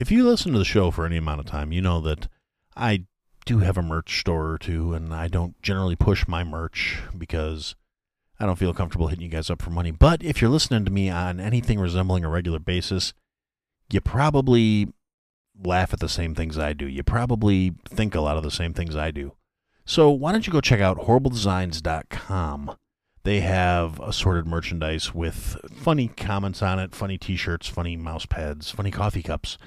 If you listen to the show for any amount of time, you know that I do have a merch store or two, and I don't generally push my merch because I don't feel comfortable hitting you guys up for money. But if you're listening to me on anything resembling a regular basis, you probably laugh at the same things I do. You probably think a lot of the same things I do. So why don't you go check out horribledesigns.com? They have assorted merchandise with funny comments on it, funny t shirts, funny mouse pads, funny coffee cups,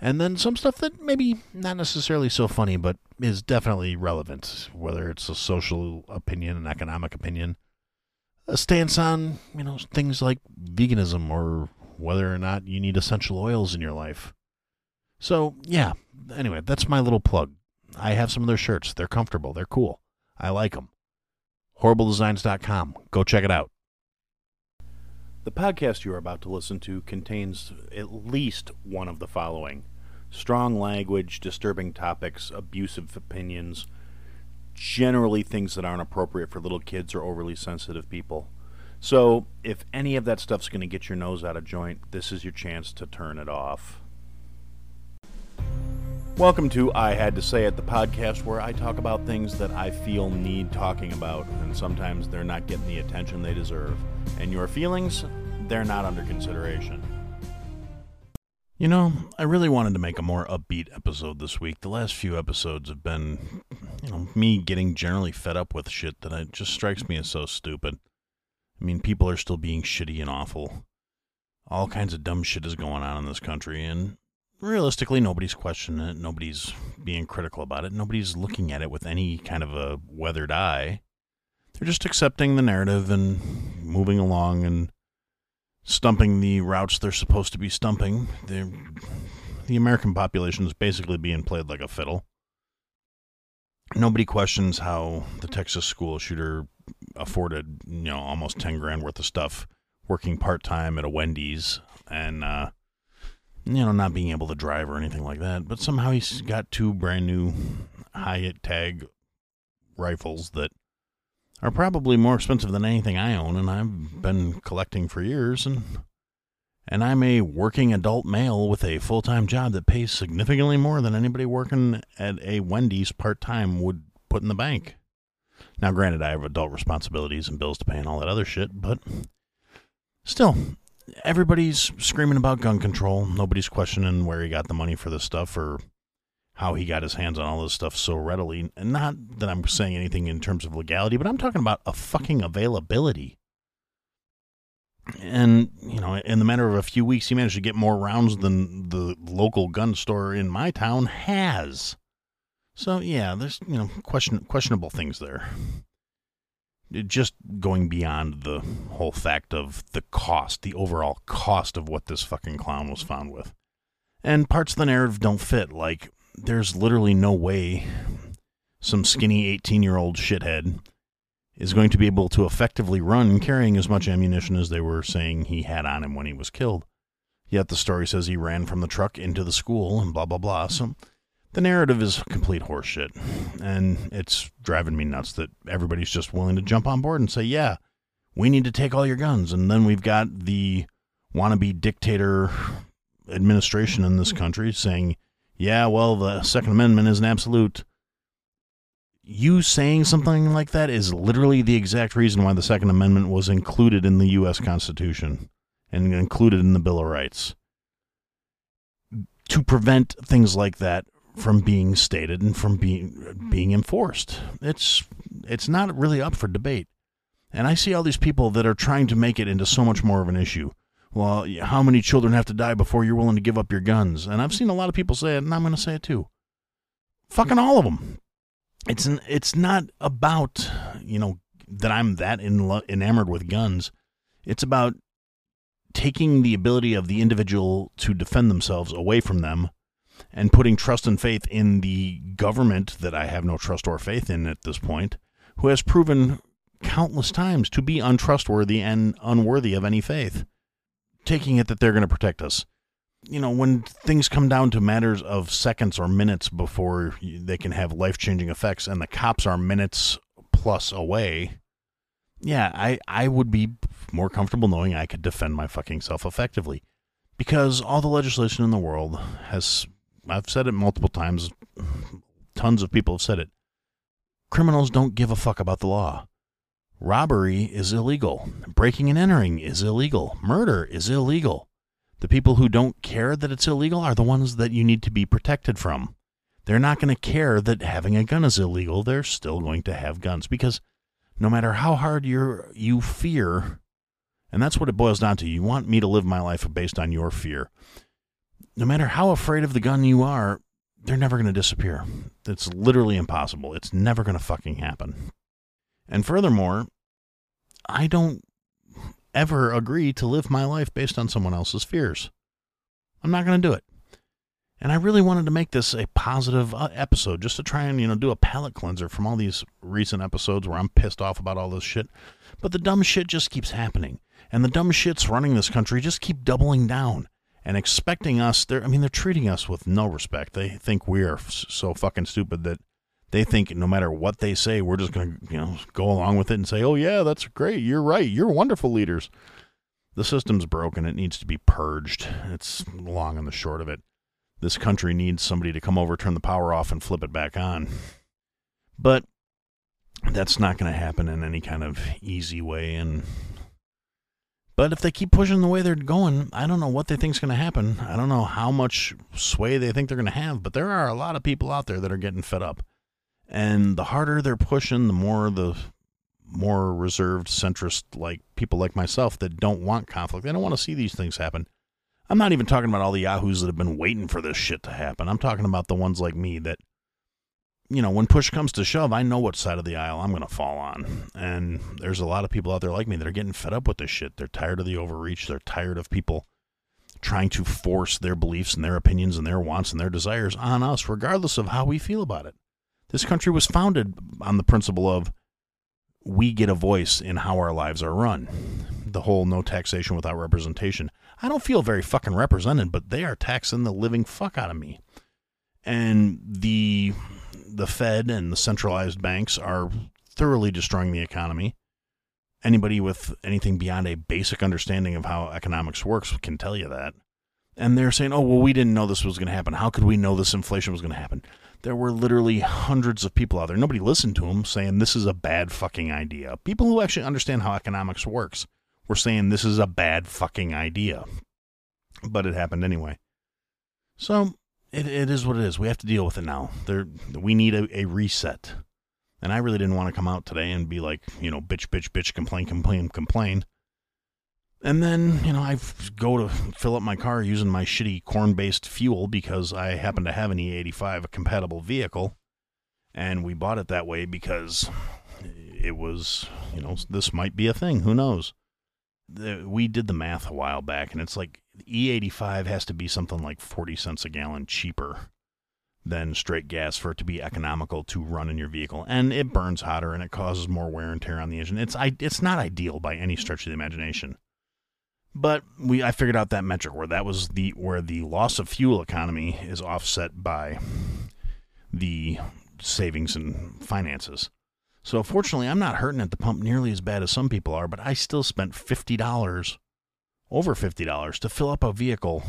and then some stuff that maybe not necessarily so funny, but is definitely relevant, whether it's a social opinion, an economic opinion, a stance on, you know, things like veganism or whether or not you need essential oils in your life. So, yeah, anyway, that's my little plug. I have some of their shirts. They're comfortable, they're cool. I like them. HorribleDesigns.com. Go check it out. The podcast you are about to listen to contains at least one of the following strong language, disturbing topics, abusive opinions, generally things that aren't appropriate for little kids or overly sensitive people. So, if any of that stuff's going to get your nose out of joint, this is your chance to turn it off. Welcome to I Had to Say It, the podcast where I talk about things that I feel need talking about, and sometimes they're not getting the attention they deserve. And your feelings, they're not under consideration. You know, I really wanted to make a more upbeat episode this week. The last few episodes have been, you know, me getting generally fed up with shit that just strikes me as so stupid. I mean, people are still being shitty and awful. All kinds of dumb shit is going on in this country, and realistically, nobody's questioning it. Nobody's being critical about it. Nobody's looking at it with any kind of a weathered eye. They're just accepting the narrative and moving along and stumping the routes they're supposed to be stumping. They're, the American population is basically being played like a fiddle. Nobody questions how the Texas school shooter afforded, you know, almost 10 grand worth of stuff working part time at a Wendy's and, uh, you know, not being able to drive or anything like that. But somehow he's got two brand new high tag rifles that are probably more expensive than anything I own, and I've been collecting for years. And and I'm a working adult male with a full time job that pays significantly more than anybody working at a Wendy's part time would put in the bank. Now, granted, I have adult responsibilities and bills to pay and all that other shit, but still, everybody's screaming about gun control. Nobody's questioning where he got the money for this stuff or how he got his hands on all this stuff so readily. And not that I'm saying anything in terms of legality, but I'm talking about a fucking availability. And, you know, in the matter of a few weeks, he managed to get more rounds than the local gun store in my town has. So, yeah, there's, you know, question, questionable things there just going beyond the whole fact of the cost, the overall cost of what this fucking clown was found with. And parts of the narrative don't fit. Like, there's literally no way some skinny 18 year old shithead is going to be able to effectively run carrying as much ammunition as they were saying he had on him when he was killed. Yet the story says he ran from the truck into the school and blah, blah, blah. So the narrative is complete horseshit, and it's driving me nuts that everybody's just willing to jump on board and say, "Yeah, we need to take all your guns," and then we've got the wannabe dictator administration in this country saying, "Yeah, well, the Second Amendment is an absolute." You saying something like that is literally the exact reason why the Second Amendment was included in the U.S. Constitution and included in the Bill of Rights to prevent things like that from being stated and from being being enforced. It's it's not really up for debate. And I see all these people that are trying to make it into so much more of an issue. Well, how many children have to die before you're willing to give up your guns? And I've seen a lot of people say it, and I'm going to say it too. Fucking all of them. It's an, it's not about you know that I'm that in, enamored with guns. It's about taking the ability of the individual to defend themselves away from them and putting trust and faith in the government that I have no trust or faith in at this point, who has proven countless times to be untrustworthy and unworthy of any faith, taking it that they're going to protect us. You know, when things come down to matters of seconds or minutes before they can have life changing effects, and the cops are minutes plus away, yeah, I, I would be more comfortable knowing I could defend my fucking self effectively Because all the legislation in the world has, I've said it multiple times, tons of people have said it. Criminals don't give a fuck about the law. Robbery is illegal. Breaking and entering is illegal. Murder is illegal. The people who don't care that it's illegal are the ones that you need to be protected from. They're not going to care that having a gun is illegal. They're still going to have guns because no matter how hard you you fear, and that's what it boils down to. You want me to live my life based on your fear. No matter how afraid of the gun you are, they're never going to disappear. It's literally impossible. It's never going to fucking happen. And furthermore, I don't ever agree to live my life based on someone else's fears. I'm not going to do it. And I really wanted to make this a positive uh, episode just to try and, you know, do a palate cleanser from all these recent episodes where I'm pissed off about all this shit. But the dumb shit just keeps happening. And the dumb shits running this country just keep doubling down and expecting us. They're, I mean, they're treating us with no respect. They think we are so fucking stupid that they think no matter what they say, we're just going to, you know, go along with it and say, "Oh yeah, that's great. You're right. You're wonderful leaders." The system's broken. It needs to be purged. It's long and the short of it. This country needs somebody to come over, turn the power off, and flip it back on. But that's not going to happen in any kind of easy way. And but if they keep pushing the way they're going, I don't know what they think's going to happen. I don't know how much sway they think they're going to have. But there are a lot of people out there that are getting fed up. And the harder they're pushing, the more the more reserved centrist like people like myself that don't want conflict. They don't want to see these things happen. I'm not even talking about all the yahoos that have been waiting for this shit to happen. I'm talking about the ones like me that you know, when push comes to shove, I know what side of the aisle I'm going to fall on. And there's a lot of people out there like me that are getting fed up with this shit. They're tired of the overreach. They're tired of people trying to force their beliefs and their opinions and their wants and their desires on us, regardless of how we feel about it. This country was founded on the principle of we get a voice in how our lives are run. The whole no taxation without representation. I don't feel very fucking represented, but they are taxing the living fuck out of me. And the the Fed and the centralized banks are thoroughly destroying the economy. Anybody with anything beyond a basic understanding of how economics works can tell you that. And they're saying, oh, well, we didn't know this was going to happen. How could we know this inflation was going to happen? There were literally hundreds of people out there. Nobody listened to them saying this is a bad fucking idea. People who actually understand how economics works were saying this is a bad fucking idea. But it happened anyway. So it, it is what it is. We have to deal with it now. There, we need a, a reset. And I really didn't want to come out today and be like, you know, bitch, bitch, bitch, complain, complain, complain. And then, you know, I go to fill up my car using my shitty corn based fuel because I happen to have an E85, a compatible vehicle. And we bought it that way because it was, you know, this might be a thing. Who knows? we did the math a while back, and it's like E85 has to be something like 40 cents a gallon cheaper than straight gas for it to be economical to run in your vehicle. And it burns hotter and it causes more wear and tear on the engine. It's, it's not ideal by any stretch of the imagination. But we I figured out that metric where that was the where the loss of fuel economy is offset by the savings and finances. So fortunately, I'm not hurting at the pump nearly as bad as some people are, but I still spent $50 over $50 to fill up a vehicle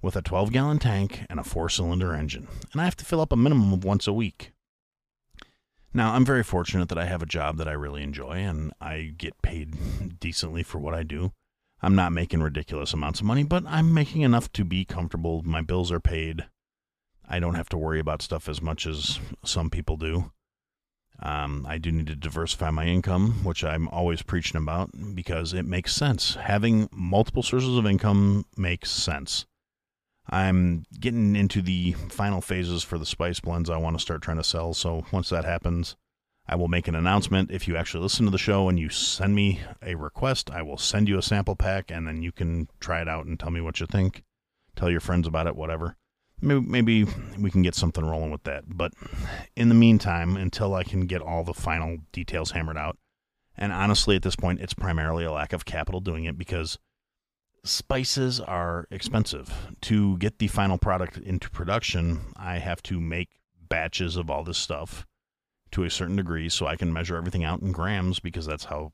with a 12 gallon tank and a four cylinder engine. And I have to fill up a minimum of once a week. Now, I'm very fortunate that I have a job that I really enjoy and I get paid decently for what I do. I'm not making ridiculous amounts of money, but I'm making enough to be comfortable. My bills are paid. I don't have to worry about stuff as much as some people do. Um, I do need to diversify my income, which I'm always preaching about because it makes sense. Having multiple sources of income makes sense. I'm getting into the final phases for the spice blends I want to start trying to sell. So once that happens, I will make an announcement. If you actually listen to the show and you send me a request, I will send you a sample pack and then you can try it out and tell me what you think. Tell your friends about it, whatever. Maybe, maybe we can get something rolling with that. But in the meantime, until I can get all the final details hammered out, and honestly, at this point, it's primarily a lack of capital doing it because spices are expensive. To get the final product into production, I have to make batches of all this stuff to a certain degree so I can measure everything out in grams because that's how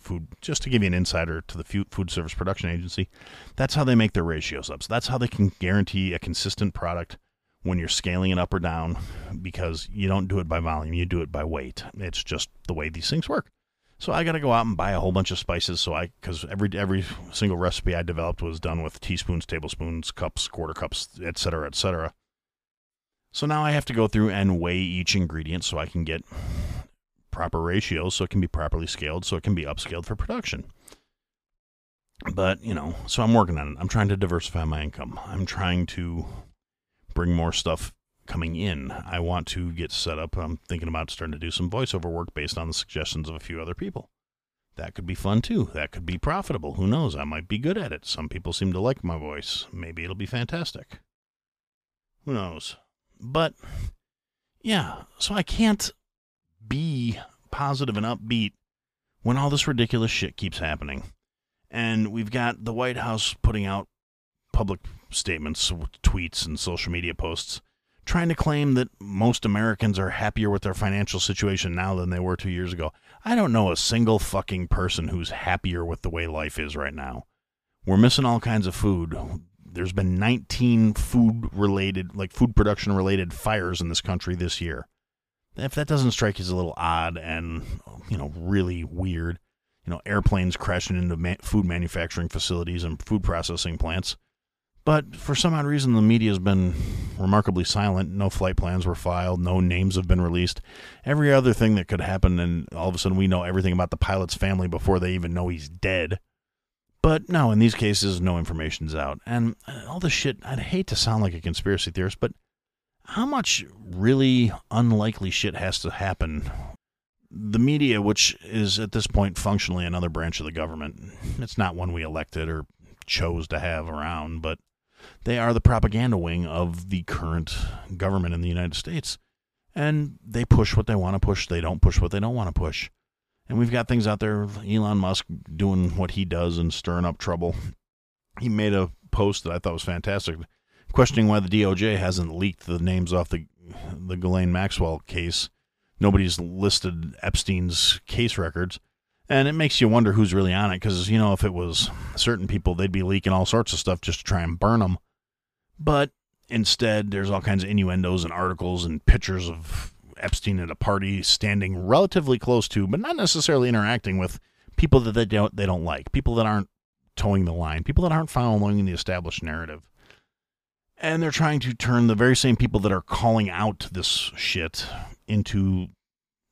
food. Just to give you an insider to the food service production agency, that's how they make their ratios up. So that's how they can guarantee a consistent product when you're scaling it up or down, because you don't do it by volume, you do it by weight. It's just the way these things work. So I got to go out and buy a whole bunch of spices. So I, because every every single recipe I developed was done with teaspoons, tablespoons, cups, quarter cups, etc., etc. So now I have to go through and weigh each ingredient so I can get proper ratios, so it can be properly scaled, so it can be upscaled for production. But you know, so I'm working on it. I'm trying to diversify my income. I'm trying to bring more stuff coming in. I want to get set up. I'm thinking about starting to do some voiceover work based on the suggestions of a few other people. That could be fun too. That could be profitable. Who knows? I might be good at it. Some people seem to like my voice. Maybe it'll be fantastic. Who knows? But yeah, so I can't be positive and upbeat when all this ridiculous shit keeps happening. And we've got the White House putting out public statements, tweets, and social media posts trying to claim that most Americans are happier with their financial situation now than they were two years ago. I don't know a single fucking person who's happier with the way life is right now. We're missing all kinds of food. There's been 19 food related, like food production related fires in this country this year. If that doesn't strike you as a little odd and, you know, really weird, you know, airplanes crashing into ma- food manufacturing facilities and food processing plants, but for some odd reason, the media has been remarkably silent. No flight plans were filed. No names have been released. Every other thing that could happen, and all of a sudden we know everything about the pilot's family before they even know he's dead. But no, in these cases, no information's out. And uh, all this shit, I'd hate to sound like a conspiracy theorist, but how much really unlikely shit has to happen? The media, which is at this point functionally another branch of the government, it's not one we elected or chose to have around, but they are the propaganda wing of the current government in the United States. And they push what they want to push. They don't push what they don't want to push. And we've got things out there, Elon Musk doing what he does and stirring up trouble. He made a post that I thought was fantastic, questioning why the DOJ hasn't leaked the names off the the Ghislaine Maxwell case. Nobody's listed Epstein's case records. And it makes you wonder who's really on it because, you know, if it was certain people, they'd be leaking all sorts of stuff just to try and burn them. But instead, there's all kinds of innuendos and articles and pictures of Epstein at a party standing relatively close to, but not necessarily interacting with people that they don't, they don't like, people that aren't toeing the line, people that aren't following the established narrative. And they're trying to turn the very same people that are calling out this shit into,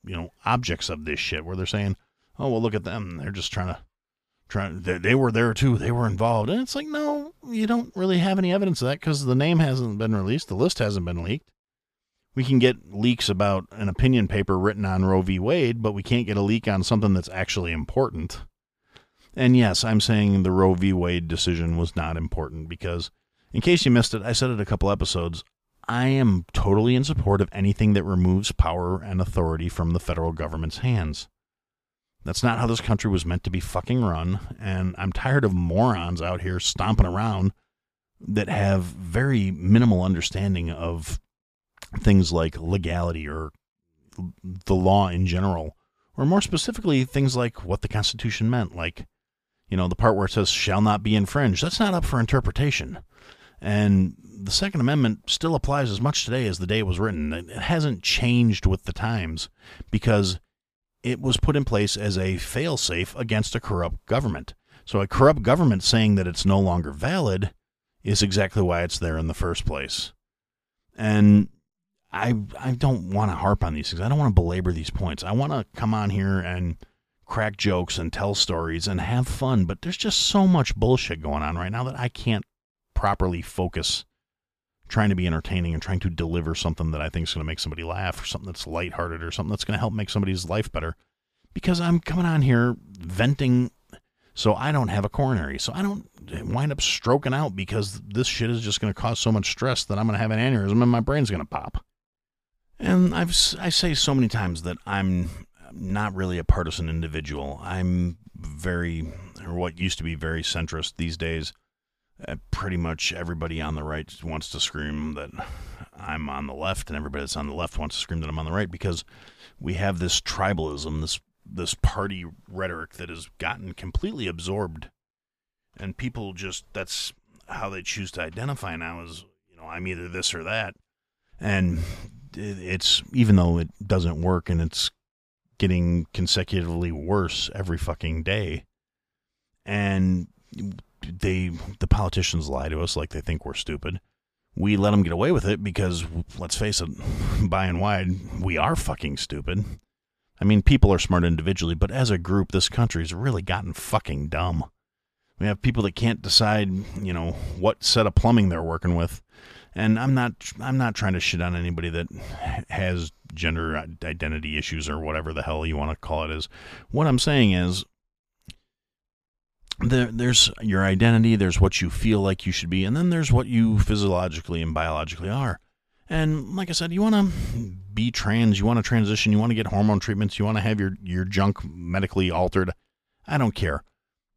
you know, objects of this shit, where they're saying, oh well look at them. They're just trying to trying they, they were there too. They were involved. And it's like no you don't really have any evidence of that because the name hasn't been released. The list hasn't been leaked we can get leaks about an opinion paper written on roe v wade but we can't get a leak on something that's actually important and yes i'm saying the roe v wade decision was not important because in case you missed it i said it a couple episodes I am totally in support of anything that removes power and authority from the federal government's hands. That's not how this country was meant to be fucking run. And I'm tired of morons out here stomping around that have very minimal understanding of things like legality or the law in general, or more specifically, things like what the Constitution meant. Like, you know, the part where it says shall not be infringed, that's not up for interpretation. And the Second Amendment still applies as much today as the day it was written. It hasn't changed with the times because it was put in place as a failsafe against a corrupt government. So a corrupt government saying that it's no longer valid is exactly why it's there in the first place. And I I don't want to harp on these things. I don't want to belabor these points. I want to come on here and crack jokes and tell stories and have fun, but there's just so much bullshit going on right now that I can't properly focus trying to be entertaining and trying to deliver something that I think is going to make somebody laugh or something that's lighthearted or something that's going to help make somebody's life better. Because I'm coming on here venting so I don't have a coronary. So I don't wind up stroking out because this shit is just going to cause so much stress that I'm going to have an aneurysm and my brain's going to pop. And I've I say so many times that I'm not really a partisan individual. I'm very or what used to be very centrist these days. Uh, pretty much everybody on the right wants to scream that I'm on the left, and everybody that's on the left wants to scream that I'm on the right because we have this tribalism, this this party rhetoric that has gotten completely absorbed, and people just that's how they choose to identify now is you know I'm either this or that, and it's even though it doesn't work and it's getting consecutively worse every fucking day, and they the politicians lie to us like they think we're stupid. We let them get away with it because let's face it, by and wide, we are fucking stupid. I mean, people are smart individually, but as a group, this country's really gotten fucking dumb. We have people that can't decide, you know, what set of plumbing they're working with. And I'm not I'm not trying to shit on anybody that has gender identity issues or whatever the hell you want to call it is. What I'm saying is there, there's your identity, there's what you feel like you should be, and then there's what you physiologically and biologically are. And like I said, you want to be trans, you want to transition, you want to get hormone treatments, you want to have your, your junk medically altered. I don't care.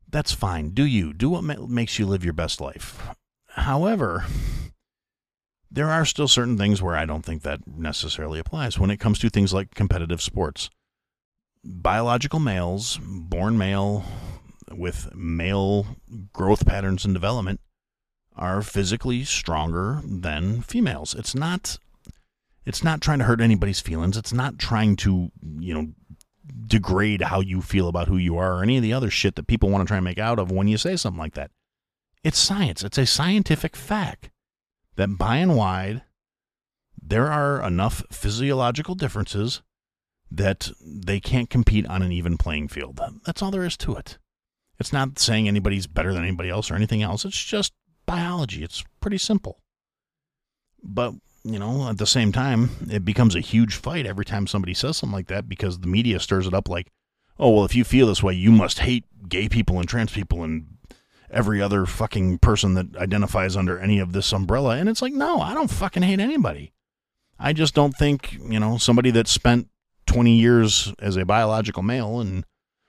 That's fine. Do you. Do what ma- makes you live your best life. However, there are still certain things where I don't think that necessarily applies when it comes to things like competitive sports. Biological males, born male, with male growth patterns and development are physically stronger than females. It's not it's not trying to hurt anybody's feelings. It's not trying to, you know, degrade how you feel about who you are or any of the other shit that people want to try and make out of when you say something like that. It's science. It's a scientific fact that by and wide there are enough physiological differences that they can't compete on an even playing field. That's all there is to it. It's not saying anybody's better than anybody else or anything else. It's just biology. It's pretty simple. But, you know, at the same time, it becomes a huge fight every time somebody says something like that because the media stirs it up like, oh, well, if you feel this way, you must hate gay people and trans people and every other fucking person that identifies under any of this umbrella. And it's like, no, I don't fucking hate anybody. I just don't think, you know, somebody that spent 20 years as a biological male and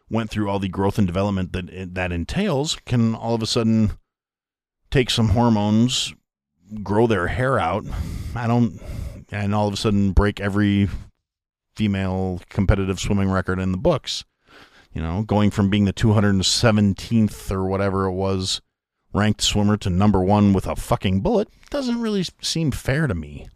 went through all the growth and development that that entails can all of a sudden take some hormones, grow their hair out. I don't, and all of a sudden break every female competitive swimming record in the books. You know, going from being the 217th or whatever it was ranked swimmer to number one with a fucking bullet doesn't really seem fair to me.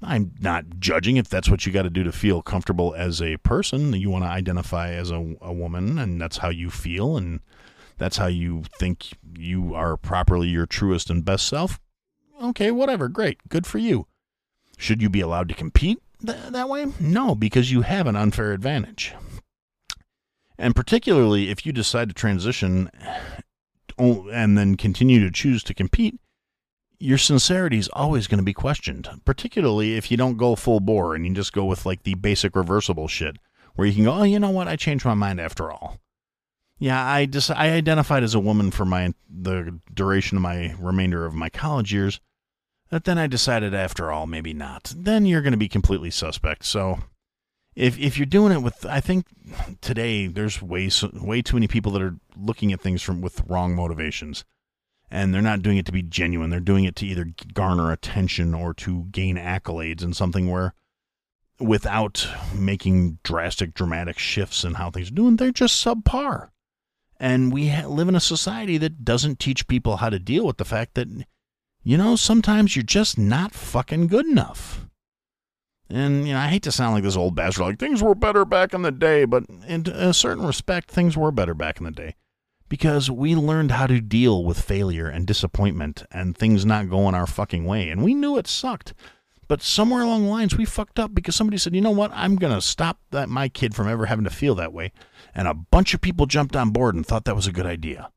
I'm not judging if that's what you got to do to feel comfortable as a person. That you want to identify as a, a woman, and that's how you feel, and that's how you think you are properly your truest and best self. Okay, whatever. Great. Good for you. Should you be allowed to compete th- that way? No, because you have an unfair advantage. And particularly if you decide to transition and then continue to choose to compete, your sincerity is always going to be questioned, particularly if you don't go full bore and you just go with like the basic reversible shit, where you can go, oh, you know what, I changed my mind after all. Yeah, I just I identified as a woman for my the duration of my remainder of my college years, but then I decided after all maybe not. Then you're going to be completely suspect. So if if you're doing it with, I think today there's way way too many people that are looking at things from with wrong motivations and they're not doing it to be genuine. They're doing it to either garner attention or to gain accolades in something where without making drastic dramatic shifts in how things are doing, they're just subpar. And we ha- live in a society that doesn't teach people how to deal with the fact that you know, sometimes you're just not fucking good enough. And you know, I hate to sound like this old bastard, like things were better back in the day, but in a certain respect, things were better back in the day because we learned how to deal with failure and disappointment and things not going our fucking way. And we knew it sucked. But somewhere along the lines, we fucked up because somebody said, you know what? I'm going to stop that my kid from ever having to feel that way. And a bunch of people jumped on board and thought that was a good idea.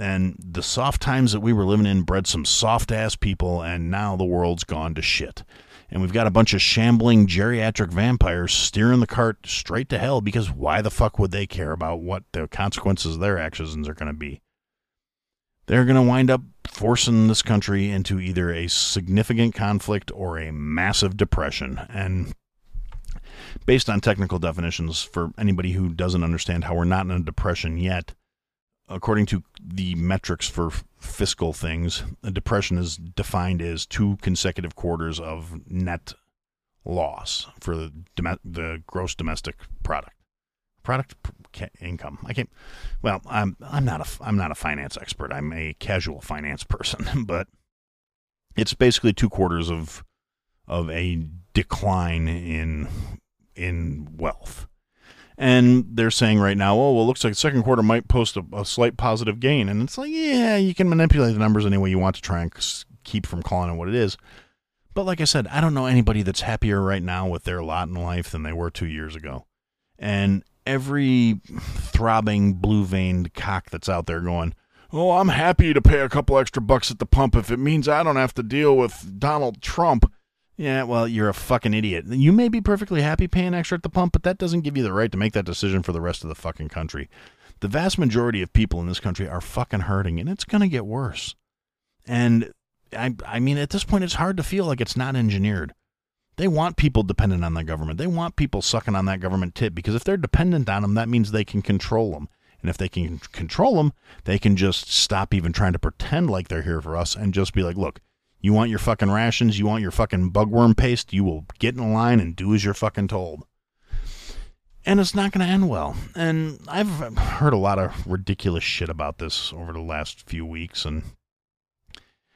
And the soft times that we were living in bred some soft ass people, and now the world's gone to shit and we've got a bunch of shambling geriatric vampires steering the cart straight to hell because why the fuck would they care about what the consequences of their actions are going to be? They're going to wind up forcing this country into either a significant conflict or a massive depression. And based on technical definitions, for anybody who doesn't understand how we're not in a depression yet, according to the metrics for fiscal things, a depression is defined as two consecutive quarters of net loss for the, the gross domestic product product income. I can't. Well, I'm I'm not a I'm not a finance expert. I'm a casual finance person, but it's basically two quarters of of a decline in in wealth. And they're saying right now, oh, well, it looks like second quarter might post a, a, slight positive gain. And it's like, yeah, you can manipulate the numbers any way you want to try and keep from calling it what it is. But like I said, I don't know anybody that's happier right now with their lot in life than they were two years ago. And every throbbing, blue veined cock that's out there going, Oh, I'm happy to pay a couple extra bucks at the pump if it means I don't have to deal with Donald Trump. Yeah, well, you're a fucking idiot. You may be perfectly happy paying extra at the pump, but that doesn't give you the right to make that decision for the rest of the fucking country. The vast majority of people in this country are fucking hurting, and it's going to get worse. And I, I mean, at this point, it's hard to feel like it's not engineered. They want people dependent on the government. They want people sucking on that government tip because if they're dependent on them, that means they can control them. And if they can control them, they can just stop even trying to pretend like they're here for us and just be like, look, you want your fucking rations, you want your fucking bugworm paste, you will get in line and do as you're fucking told. And it's not going to end well. And I've heard a lot of ridiculous shit about this over the last few weeks and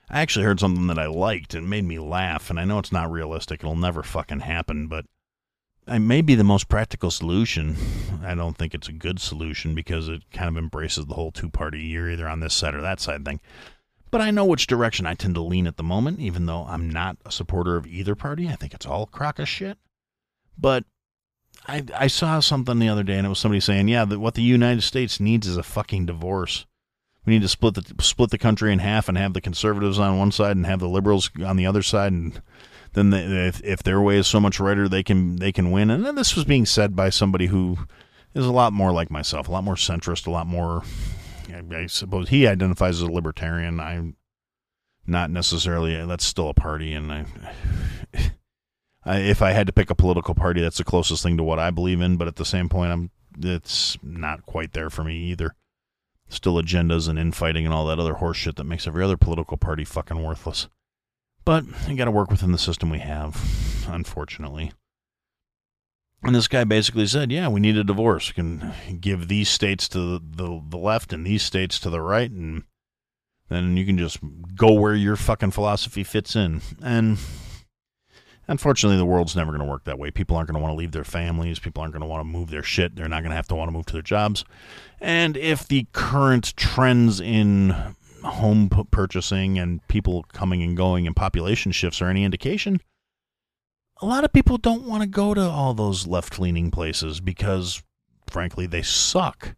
I actually heard something that I liked and made me laugh, and I know it's not realistic. It'll never fucking happen, but it may be the most practical solution. I don't think it's a good solution because it kind of embraces the whole two party, you're either on this side or that side thing. But I know which direction I tend to lean at the moment, even though I'm not a supporter of either party. I think it's all crock of shit. But I, I saw something the other day, and it was somebody saying, yeah, that what the United States needs is a fucking divorce. We need to split the split the country in half and have the conservatives on one side and have the liberals on the other side, and then they, if if their way is so much righter, they can they can win. And then this was being said by somebody who is a lot more like myself, a lot more centrist, a lot more. I, suppose he identifies as a libertarian. I'm not necessarily. That's still a party, and I. I, if I had to pick a political party, that's the closest thing to what I believe in. But at the same point, I'm it's not quite there for me either still agendas and infighting and all that other horseshit that makes every other political party fucking worthless. But you got to work within the system we have, unfortunately. And this guy basically said, "Yeah, we need a divorce. We can give these states to the, the, the left and these states to the right, and then you can just go where your fucking philosophy fits in." And Unfortunately, the world's never going to work that way. People aren't going to want to leave their families. People aren't going to want to move their shit. They're not going to have to want to move to their jobs. And if the current trends in home purchasing and people coming and going and population shifts are any indication, a lot of people don't want to go to all those left leaning places because, frankly, they suck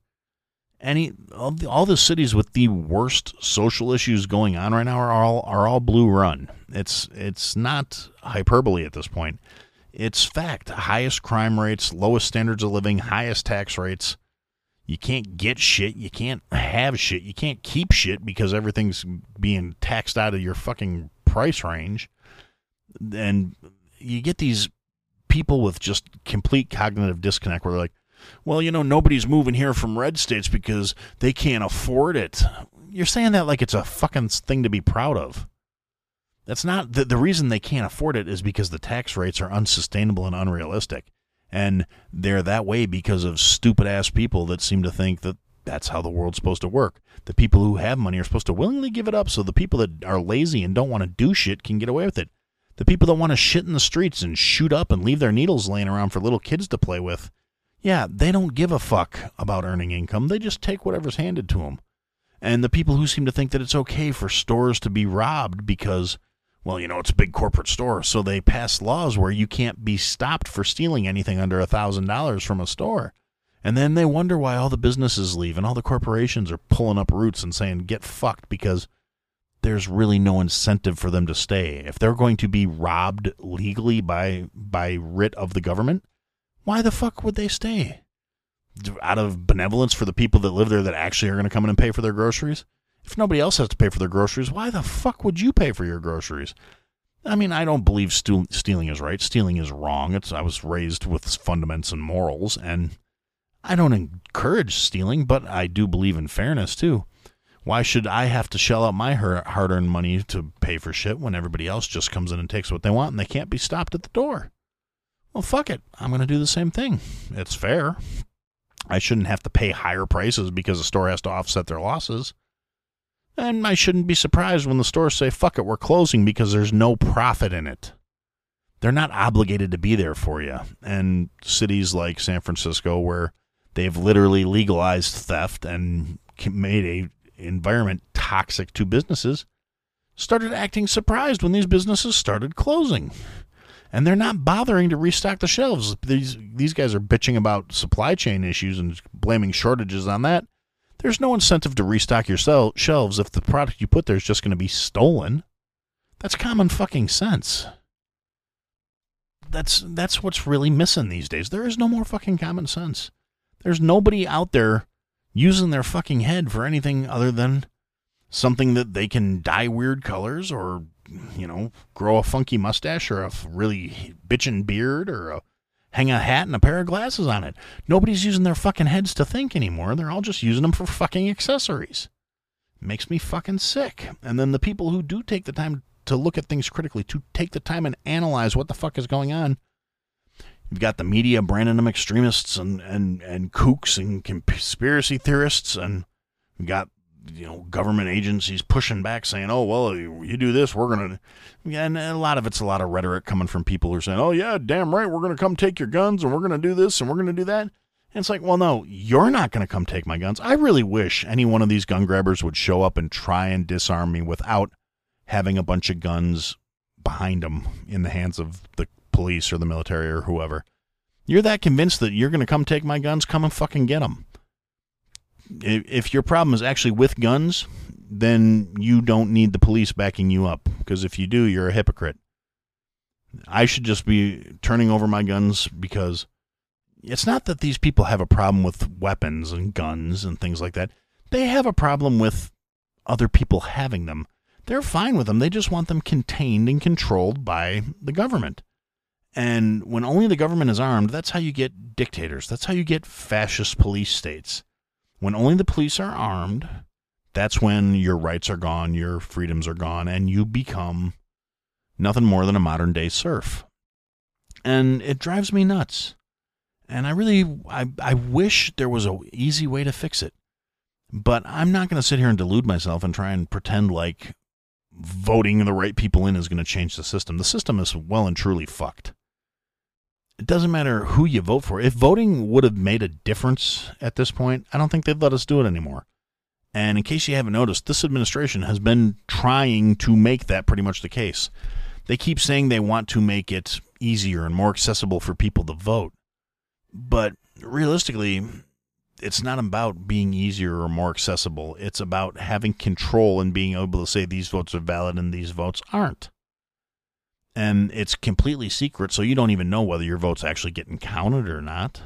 any all the, all the cities with the worst social issues going on right now are all are all blue run. It's it's not hyperbole at this point. It's fact. Highest crime rates, lowest standards of living, highest tax rates. You can't get shit. You can't have shit. You can't keep shit because everything's being taxed out of your fucking price range. And you get these people with just complete cognitive disconnect where they're like, well, you know, nobody's moving here from red states because they can't afford it. You're saying that like it's a fucking thing to be proud of. That's not the, the reason they can't afford it is because the tax rates are unsustainable and unrealistic. And they're that way because of stupid ass people that seem to think that that's how the world's supposed to work. The people who have money are supposed to willingly give it up so the people that are lazy and don't want to do shit can get away with it. The people that want to shit in the streets and shoot up and leave their needles laying around for little kids to play with yeah, they don't give a fuck about earning income. They just take whatever's handed to them. And the people who seem to think that it's okay for stores to be robbed because, well, you know, it's a big corporate store, so they pass laws where you can't be stopped for stealing anything under a $1,000 from a store. And then they wonder why all the businesses leave and all the corporations are pulling up roots and saying, get fucked because there's really no incentive for them to stay. If they're going to be robbed legally by by writ of the government, why the fuck would they stay? Out of benevolence for the people that live there that actually are going to come in and pay for their groceries? If nobody else has to pay for their groceries, why the fuck would you pay for your groceries? I mean, I don't believe stu- stealing is right. Stealing is wrong. It's I was raised with fundaments and morals, and I don't encourage stealing, but I do believe in fairness too. Why should I have to shell out my hard-earned money to pay for shit when everybody else just comes in and takes what they want and they can't be stopped at the door? well, fuck it. I'm going to do the same thing. It's fair. I shouldn't have to pay higher prices because the store has to offset their losses. And I shouldn't be surprised when the stores say, fuck it, we're closing because there's no profit in it. They're not obligated to be there for you. And cities like San Francisco, where they've literally legalized theft and made a environment toxic to businesses, started acting surprised when these businesses started closing. And they're not bothering to restock the shelves. These these guys are bitching about supply chain issues and blaming shortages on that. There's no incentive to restock your shelves if the product you put there is just going to be stolen. That's common fucking sense. That's that's what's really missing these days. There is no more fucking common sense. There's nobody out there using their fucking head for anything other than something that they can dye weird colors or, you know, grow a funky mustache or a really bitchin' beard or a, hang a hat and a pair of glasses on it. Nobody's using their fucking heads to think anymore. They're all just using them for fucking accessories. Makes me fucking sick. And then the people who do take the time to look at things critically, to take the time and analyze what the fuck is going on, You've got the media branding them extremists and, and, and kooks and conspiracy theorists, and you've got you know government agencies pushing back, saying, "Oh well, you do this, we're gonna." And a lot of it's a lot of rhetoric coming from people who are saying, "Oh yeah, damn right, we're gonna come take your guns, and we're gonna do this, and we're gonna do that." And it's like, well, no, you're not going to come take my guns. I really wish any one of these gun grabbers would show up and try and disarm me without having a bunch of guns behind them in the hands of the police or the military or whoever. You're that convinced that you're going to come take my guns, come and fucking get them. If your problem is actually with guns, then you don't need the police backing you up. Because if you do, you're a hypocrite. I should just be turning over my guns because it's not that these people have a problem with weapons and guns and things like that. They have a problem with other people having them. They're fine with them. They just want them contained and controlled by the government. And when only the government is armed, that's how you get dictators. That's how you get fascist police states. When only the police are armed, that's when your rights are gone, your freedoms are gone, and you become nothing more than a modern day serf. And it drives me nuts. And I really, I, I wish there was an easy way to fix it. But I'm not going to sit here and delude myself and try and pretend like voting the right people in is going to change the system. The system is well and truly fucked it doesn't matter who you vote for. If voting would have made a difference at this point, I don't think they'd let us do it anymore. And in case you haven't noticed, this administration has been trying to make that pretty much the case. They keep saying they want to make it easier and more accessible for people to vote. But realistically, it's not about being easier or more accessible. It's about having control and being able to say these votes are valid and these votes aren't and it's completely secret, so you don't even know whether your vote's actually getting counted or not.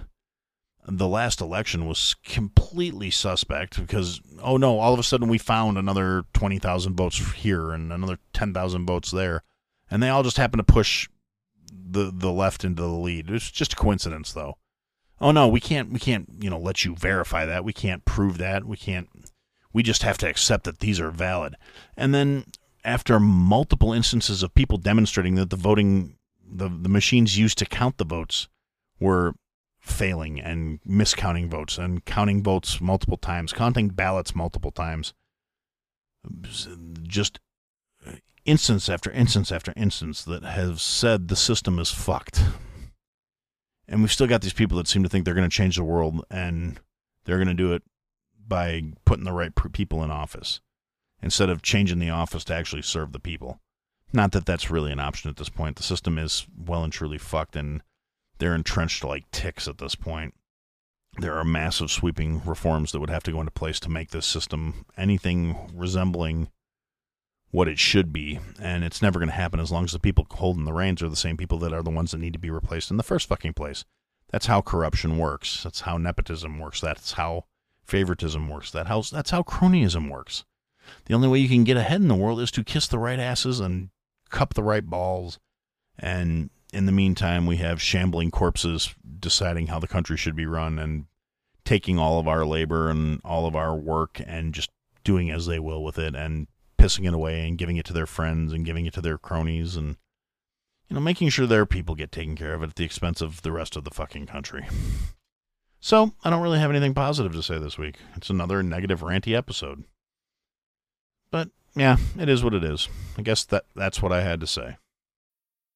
The last election was completely suspect because, oh no, all of a sudden we found another 20,000 votes here and another 10,000 votes there. And they all just happened to push the, the left into the lead. It's just a coincidence, though. Oh no, we can't, we can't, you know, let you verify that. We can't prove that. We can't, we just have to accept that these are valid. And then after multiple instances of people demonstrating that the voting the, the machines used to count the votes were failing and miscounting votes and counting votes multiple times, counting ballots multiple times. Just instance after instance after instance that have said the system is fucked. And we've still got these people that seem to think they're going to change the world and they're going to do it by putting the right people in office instead of changing the office to actually serve the people. Not that that's really an option at this point. The system is well and truly fucked, and they're entrenched like ticks at this point. There are massive sweeping reforms that would have to go into place to make this system anything resembling what it should be, and it's never going to happen as long as the people holding the reins are the same people that are the ones that need to be replaced in the first fucking place. That's how corruption works. That's how nepotism works. That's how favoritism works. That how, that's how cronyism works. The only way you can get ahead in the world is to kiss the right asses and cup the right balls. And in the meantime, we have shambling corpses deciding how the country should be run and taking all of our labor and all of our work and just doing as they will with it and pissing it away and giving it to their friends and giving it to their cronies and you know making sure their people get taken care of at the expense of the rest of the fucking country. So, I don't really have anything positive to say this week. It's another negative ranty episode. But yeah, it is what it is. I guess that that's what I had to say.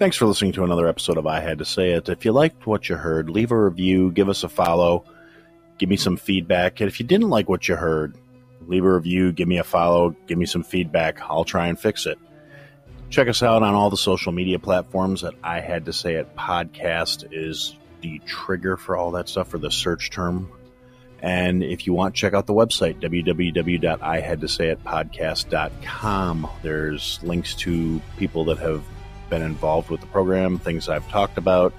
Thanks for listening to another episode of I Had to Say It. If you liked what you heard, leave a review, give us a follow, give me some feedback. And if you didn't like what you heard, leave a review, give me a follow, give me some feedback. I'll try and fix it. Check us out on all the social media platforms that I Had to Say It podcast is the trigger for all that stuff for the search term. And if you want, check out the website, www.ihadtosayitpodcast.com. There's links to people that have been involved with the program, things I've talked about.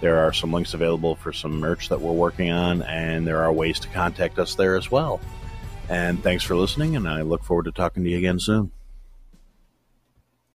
There are some links available for some merch that we're working on, and there are ways to contact us there as well. And thanks for listening, and I look forward to talking to you again soon.